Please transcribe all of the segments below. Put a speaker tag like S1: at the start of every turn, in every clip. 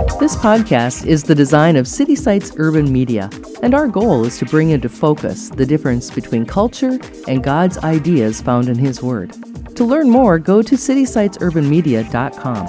S1: This podcast is the design of City Sites Urban Media, and our goal is to bring into focus the difference between culture and God's ideas found in His Word. To learn more, go to citysitesurbanmedia.com.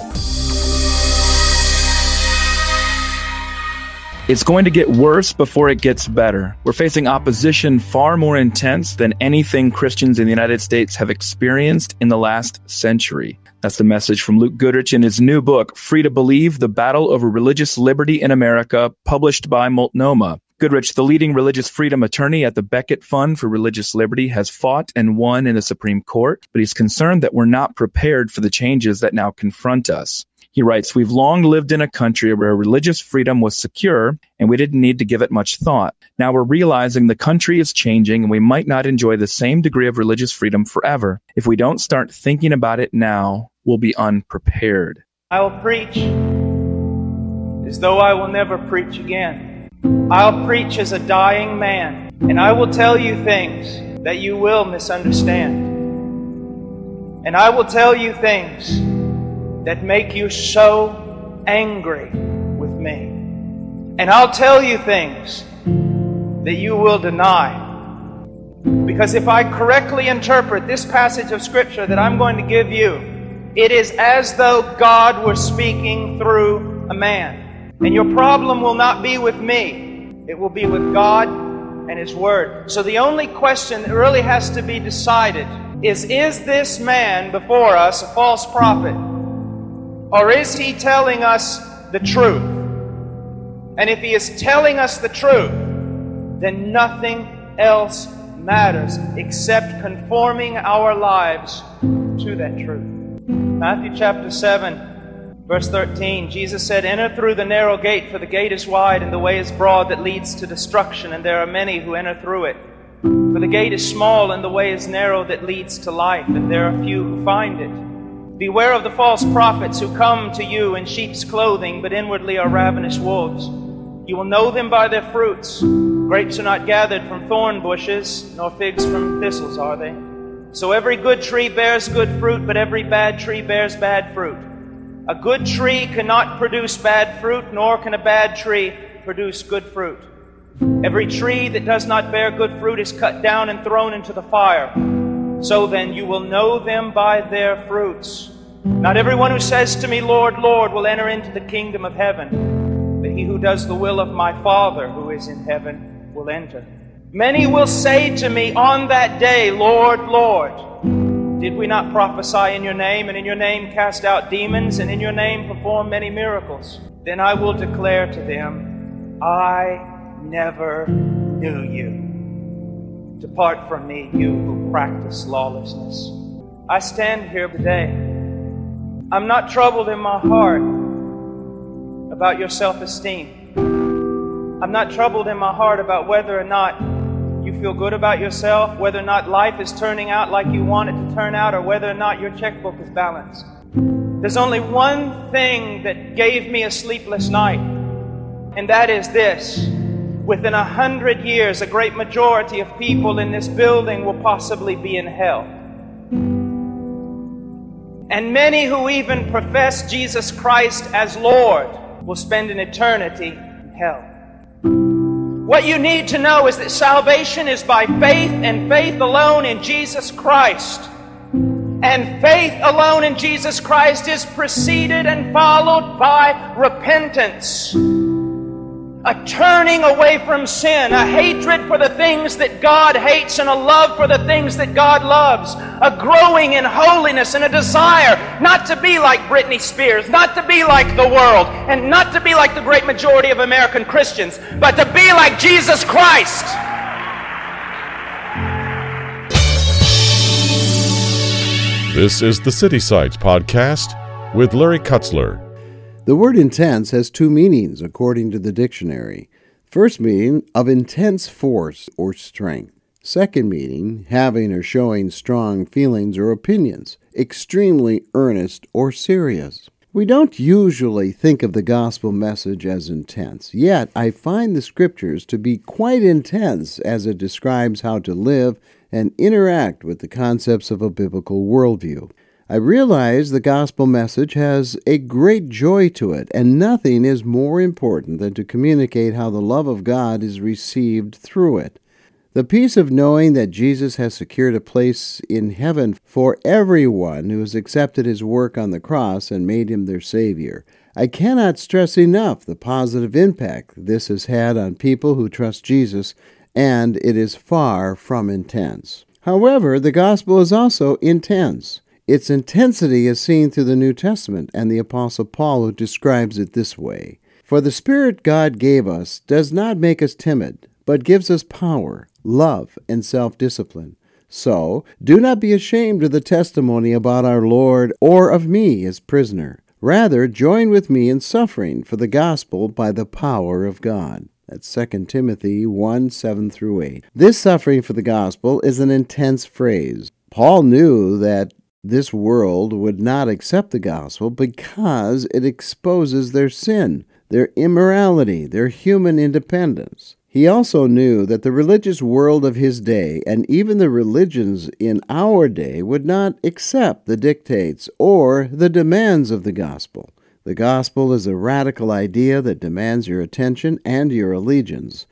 S2: It's going to get worse before it gets better. We're facing opposition far more intense than anything Christians in the United States have experienced in the last century. That's the message from Luke Goodrich in his new book, Free to Believe The Battle Over Religious Liberty in America, published by Multnomah. Goodrich, the leading religious freedom attorney at the Becket Fund for Religious Liberty, has fought and won in the Supreme Court, but he's concerned that we're not prepared for the changes that now confront us. He writes, We've long lived in a country where religious freedom was secure and we didn't need to give it much thought. Now we're realizing the country is changing and we might not enjoy the same degree of religious freedom forever. If we don't start thinking about it now, we'll be unprepared.
S3: I will preach as though I will never preach again. I'll preach as a dying man, and I will tell you things that you will misunderstand. And I will tell you things that make you so angry with me. And I'll tell you things that you will deny. Because if I correctly interpret this passage of Scripture that I'm going to give you, it is as though God were speaking through a man. And your problem will not be with me, it will be with God and His Word. So the only question that really has to be decided is Is this man before us a false prophet? Or is he telling us the truth? And if he is telling us the truth, then nothing else matters except conforming our lives to that truth. Matthew chapter 7, verse 13, Jesus said, Enter through the narrow gate, for the gate is wide and the way is broad that leads to destruction, and there are many who enter through it. For the gate is small and the way is narrow that leads to life, and there are few who find it. Beware of the false prophets who come to you in sheep's clothing, but inwardly are ravenous wolves. You will know them by their fruits. Grapes are not gathered from thorn bushes, nor figs from thistles, are they? So every good tree bears good fruit, but every bad tree bears bad fruit. A good tree cannot produce bad fruit, nor can a bad tree produce good fruit. Every tree that does not bear good fruit is cut down and thrown into the fire. So then you will know them by their fruits. Not everyone who says to me, Lord, Lord, will enter into the kingdom of heaven, but he who does the will of my Father who is in heaven will enter. Many will say to me on that day, Lord, Lord, did we not prophesy in your name, and in your name cast out demons, and in your name perform many miracles? Then I will declare to them, I never knew you. Depart from me, you who practice lawlessness. I stand here today. I'm not troubled in my heart about your self esteem. I'm not troubled in my heart about whether or not you feel good about yourself, whether or not life is turning out like you want it to turn out, or whether or not your checkbook is balanced. There's only one thing that gave me a sleepless night, and that is this within a hundred years, a great majority of people in this building will possibly be in hell. And many who even profess Jesus Christ as Lord will spend an eternity in hell. What you need to know is that salvation is by faith and faith alone in Jesus Christ. And faith alone in Jesus Christ is preceded and followed by repentance a turning away from sin, a hatred for the things that God hates, and a love for the things that God loves, a growing in holiness and a desire not to be like Britney Spears, not to be like the world, and not to be like the great majority of American Christians, but to be like Jesus Christ.
S4: This is the City Sites Podcast with Larry Kutzler.
S5: The word intense has two meanings according to the dictionary. First meaning of intense force or strength. Second meaning having or showing strong feelings or opinions, extremely earnest or serious. We don't usually think of the gospel message as intense, yet I find the scriptures to be quite intense as it describes how to live and interact with the concepts of a biblical worldview. I realize the gospel message has a great joy to it, and nothing is more important than to communicate how the love of God is received through it. The peace of knowing that Jesus has secured a place in heaven for everyone who has accepted his work on the cross and made him their Savior. I cannot stress enough the positive impact this has had on people who trust Jesus, and it is far from intense. However, the gospel is also intense. Its intensity is seen through the New Testament and the Apostle Paul, who describes it this way For the Spirit God gave us does not make us timid, but gives us power love, and self discipline. So, do not be ashamed of the testimony about our Lord or of me as prisoner. Rather, join with me in suffering for the gospel by the power of God. That's 2 Timothy 1 7 through 8. This suffering for the gospel is an intense phrase. Paul knew that this world would not accept the gospel because it exposes their sin, their immorality, their human independence. He also knew that the religious world of his day, and even the religions in our day, would not accept the dictates or the demands of the gospel. The gospel is a radical idea that demands your attention and your allegiance.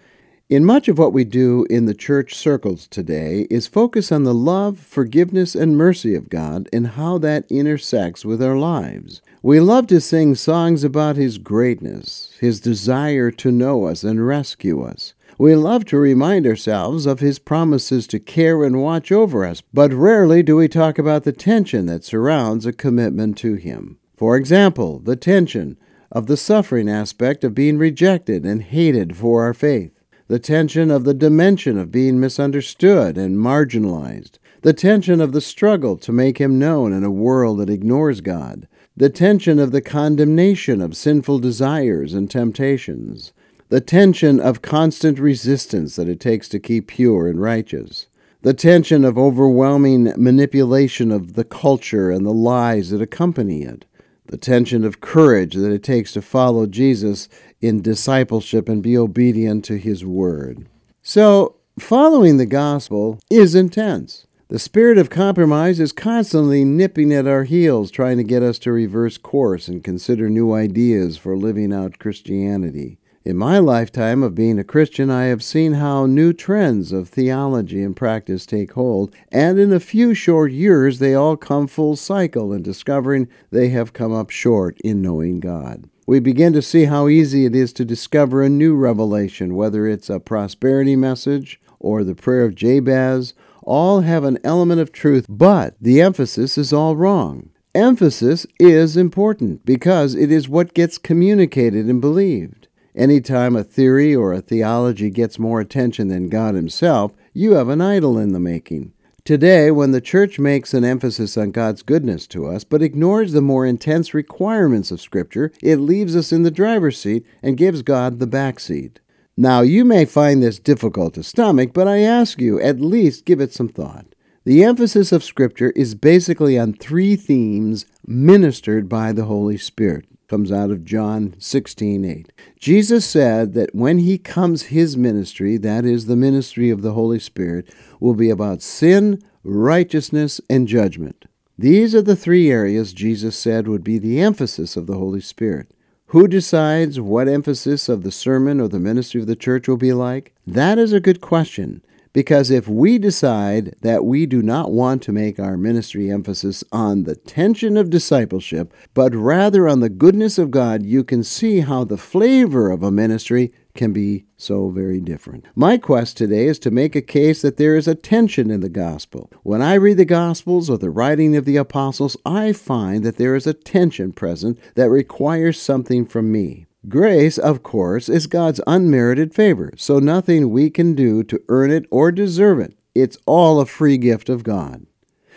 S5: In much of what we do in the church circles today is focus on the love, forgiveness, and mercy of God and how that intersects with our lives. We love to sing songs about His greatness, His desire to know us and rescue us. We love to remind ourselves of His promises to care and watch over us, but rarely do we talk about the tension that surrounds a commitment to Him. For example, the tension of the suffering aspect of being rejected and hated for our faith the tension of the dimension of being misunderstood and marginalized, the tension of the struggle to make Him known in a world that ignores God, the tension of the condemnation of sinful desires and temptations, the tension of constant resistance that it takes to keep pure and righteous, the tension of overwhelming manipulation of the culture and the lies that accompany it, the tension of courage that it takes to follow Jesus in discipleship and be obedient to his word. So, following the gospel is intense. The spirit of compromise is constantly nipping at our heels, trying to get us to reverse course and consider new ideas for living out Christianity. In my lifetime of being a Christian, I have seen how new trends of theology and practice take hold, and in a few short years they all come full cycle in discovering they have come up short in knowing God we begin to see how easy it is to discover a new revelation, whether it's a prosperity message or the prayer of Jabez. All have an element of truth, but the emphasis is all wrong. Emphasis is important because it is what gets communicated and believed. Anytime a theory or a theology gets more attention than God Himself, you have an idol in the making. Today, when the church makes an emphasis on God's goodness to us, but ignores the more intense requirements of Scripture, it leaves us in the driver's seat and gives God the back seat. Now, you may find this difficult to stomach, but I ask you, at least give it some thought. The emphasis of Scripture is basically on three themes ministered by the Holy Spirit comes out of John 16:8. Jesus said that when he comes his ministry, that is the ministry of the Holy Spirit, will be about sin, righteousness, and judgment. These are the three areas Jesus said would be the emphasis of the Holy Spirit. Who decides what emphasis of the sermon or the ministry of the church will be like? That is a good question. Because if we decide that we do not want to make our ministry emphasis on the tension of discipleship, but rather on the goodness of God, you can see how the flavor of a ministry can be so very different. My quest today is to make a case that there is a tension in the gospel. When I read the gospels or the writing of the apostles, I find that there is a tension present that requires something from me. Grace, of course, is God's unmerited favor, so nothing we can do to earn it or deserve it. It's all a free gift of God.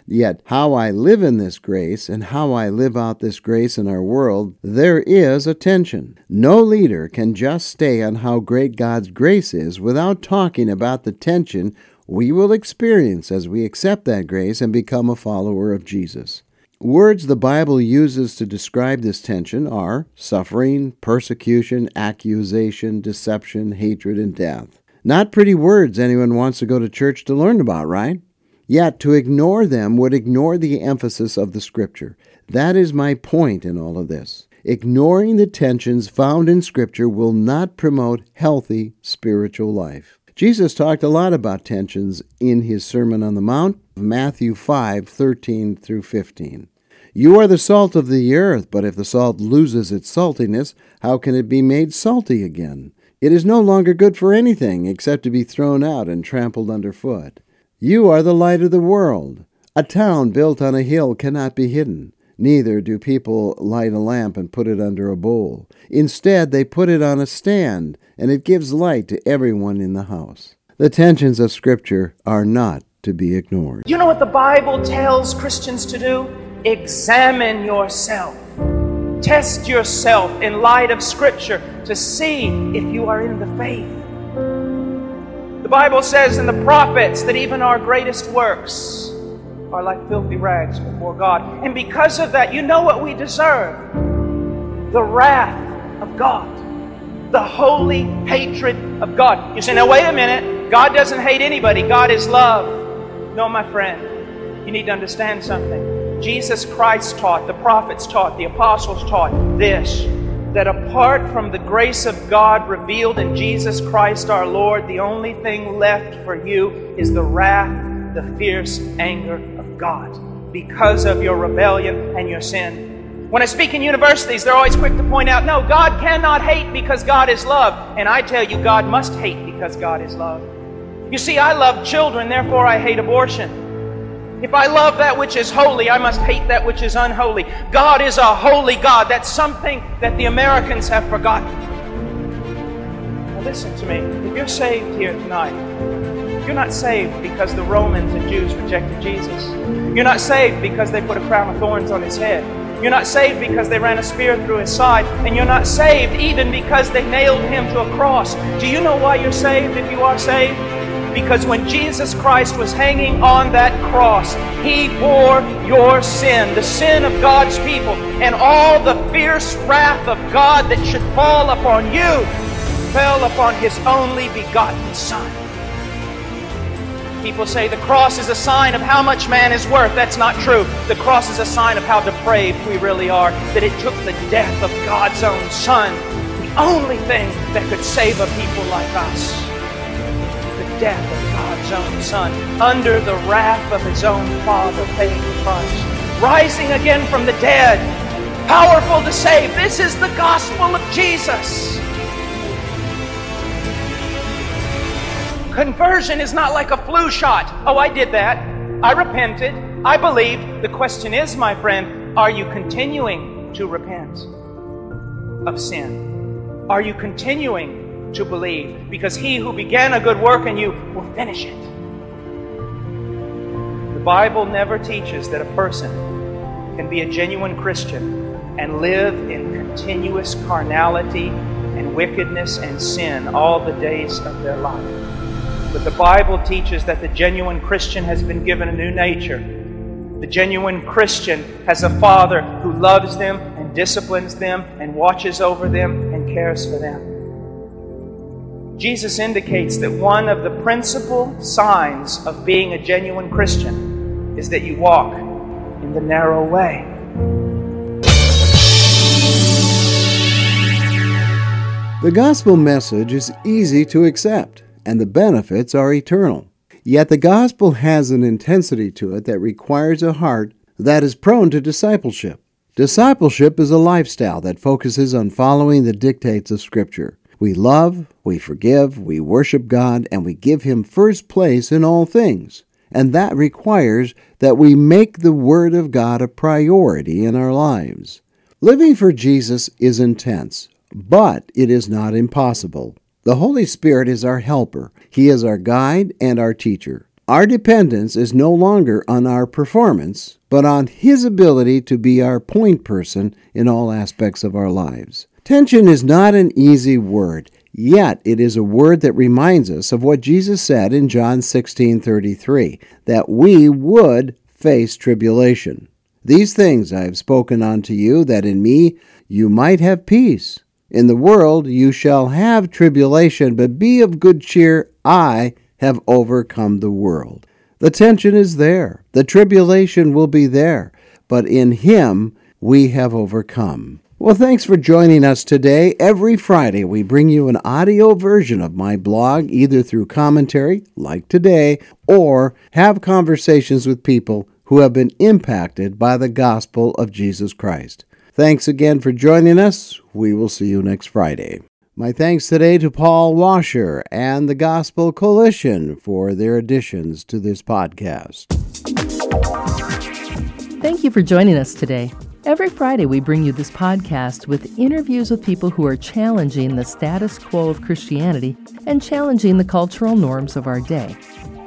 S5: Yet, how I live in this grace and how I live out this grace in our world, there is a tension. No leader can just stay on how great God's grace is without talking about the tension we will experience as we accept that grace and become a follower of Jesus. Words the Bible uses to describe this tension are suffering, persecution, accusation, deception, hatred, and death. Not pretty words anyone wants to go to church to learn about, right? Yet to ignore them would ignore the emphasis of the Scripture. That is my point in all of this. Ignoring the tensions found in Scripture will not promote healthy spiritual life. Jesus talked a lot about tensions in his Sermon on the Mount, Matthew 5 13 through 15. You are the salt of the earth, but if the salt loses its saltiness, how can it be made salty again? It is no longer good for anything except to be thrown out and trampled underfoot. You are the light of the world. A town built on a hill cannot be hidden. Neither do people light a lamp and put it under a bowl. Instead, they put it on a stand, and it gives light to everyone in the house. The tensions of Scripture are not to be ignored.
S3: You know what the Bible tells Christians to do? Examine yourself. Test yourself in light of Scripture to see if you are in the faith. The Bible says in the prophets that even our greatest works are like filthy rags before God. And because of that, you know what we deserve the wrath of God, the holy hatred of God. You say, now wait a minute. God doesn't hate anybody, God is love. No, my friend, you need to understand something. Jesus Christ taught, the prophets taught, the apostles taught this that apart from the grace of God revealed in Jesus Christ our Lord, the only thing left for you is the wrath, the fierce anger of God because of your rebellion and your sin. When I speak in universities, they're always quick to point out, no, God cannot hate because God is love. And I tell you, God must hate because God is love. You see, I love children, therefore I hate abortion. If I love that which is holy, I must hate that which is unholy. God is a holy God. That's something that the Americans have forgotten. Now, listen to me. If you're saved here tonight, you're not saved because the Romans and Jews rejected Jesus. You're not saved because they put a crown of thorns on his head. You're not saved because they ran a spear through his side. And you're not saved even because they nailed him to a cross. Do you know why you're saved if you are saved? Because when Jesus Christ was hanging on that cross, He bore your sin, the sin of God's people, and all the fierce wrath of God that should fall upon you fell upon His only begotten Son. People say the cross is a sign of how much man is worth. That's not true. The cross is a sign of how depraved we really are. That it took the death of God's own Son, the only thing that could save a people like us death of God's own Son, under the wrath of His own Father, paying the price, rising again from the dead, powerful to save. This is the gospel of Jesus. Conversion is not like a flu shot. Oh, I did that. I repented. I believed. The question is, my friend, are you continuing to repent of sin? Are you continuing to believe because he who began a good work in you will finish it. The Bible never teaches that a person can be a genuine Christian and live in continuous carnality and wickedness and sin all the days of their life. But the Bible teaches that the genuine Christian has been given a new nature. The genuine Christian has a Father who loves them and disciplines them and watches over them and cares for them. Jesus indicates that one of the principal signs of being a genuine Christian is that you walk in the narrow way.
S5: The gospel message is easy to accept, and the benefits are eternal. Yet the gospel has an intensity to it that requires a heart that is prone to discipleship. Discipleship is a lifestyle that focuses on following the dictates of Scripture. We love, we forgive, we worship God, and we give Him first place in all things. And that requires that we make the Word of God a priority in our lives. Living for Jesus is intense, but it is not impossible. The Holy Spirit is our helper, He is our guide and our teacher. Our dependence is no longer on our performance, but on His ability to be our point person in all aspects of our lives. Tension is not an easy word, yet it is a word that reminds us of what Jesus said in John 16:33, that we would face tribulation. These things I have spoken unto you, that in me you might have peace. In the world you shall have tribulation, but be of good cheer, I have overcome the world. The tension is there. The tribulation will be there. But in Him, we have overcome. Well, thanks for joining us today. Every Friday, we bring you an audio version of my blog, either through commentary, like today, or have conversations with people who have been impacted by the gospel of Jesus Christ. Thanks again for joining us. We will see you next Friday. My thanks today to Paul Washer and the Gospel Coalition for their additions to this podcast.
S1: Thank you for joining us today. Every Friday, we bring you this podcast with interviews with people who are challenging the status quo of Christianity and challenging the cultural norms of our day.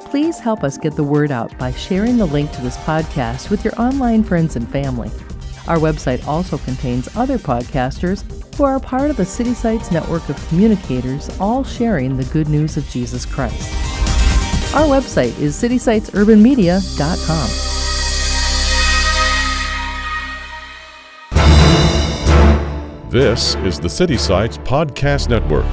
S1: Please help us get the word out by sharing the link to this podcast with your online friends and family. Our website also contains other podcasters who are part of the City Sites network of communicators, all sharing the good news of Jesus Christ. Our website is citysitesurbanmedia.com.
S4: This is the City Sites Podcast Network.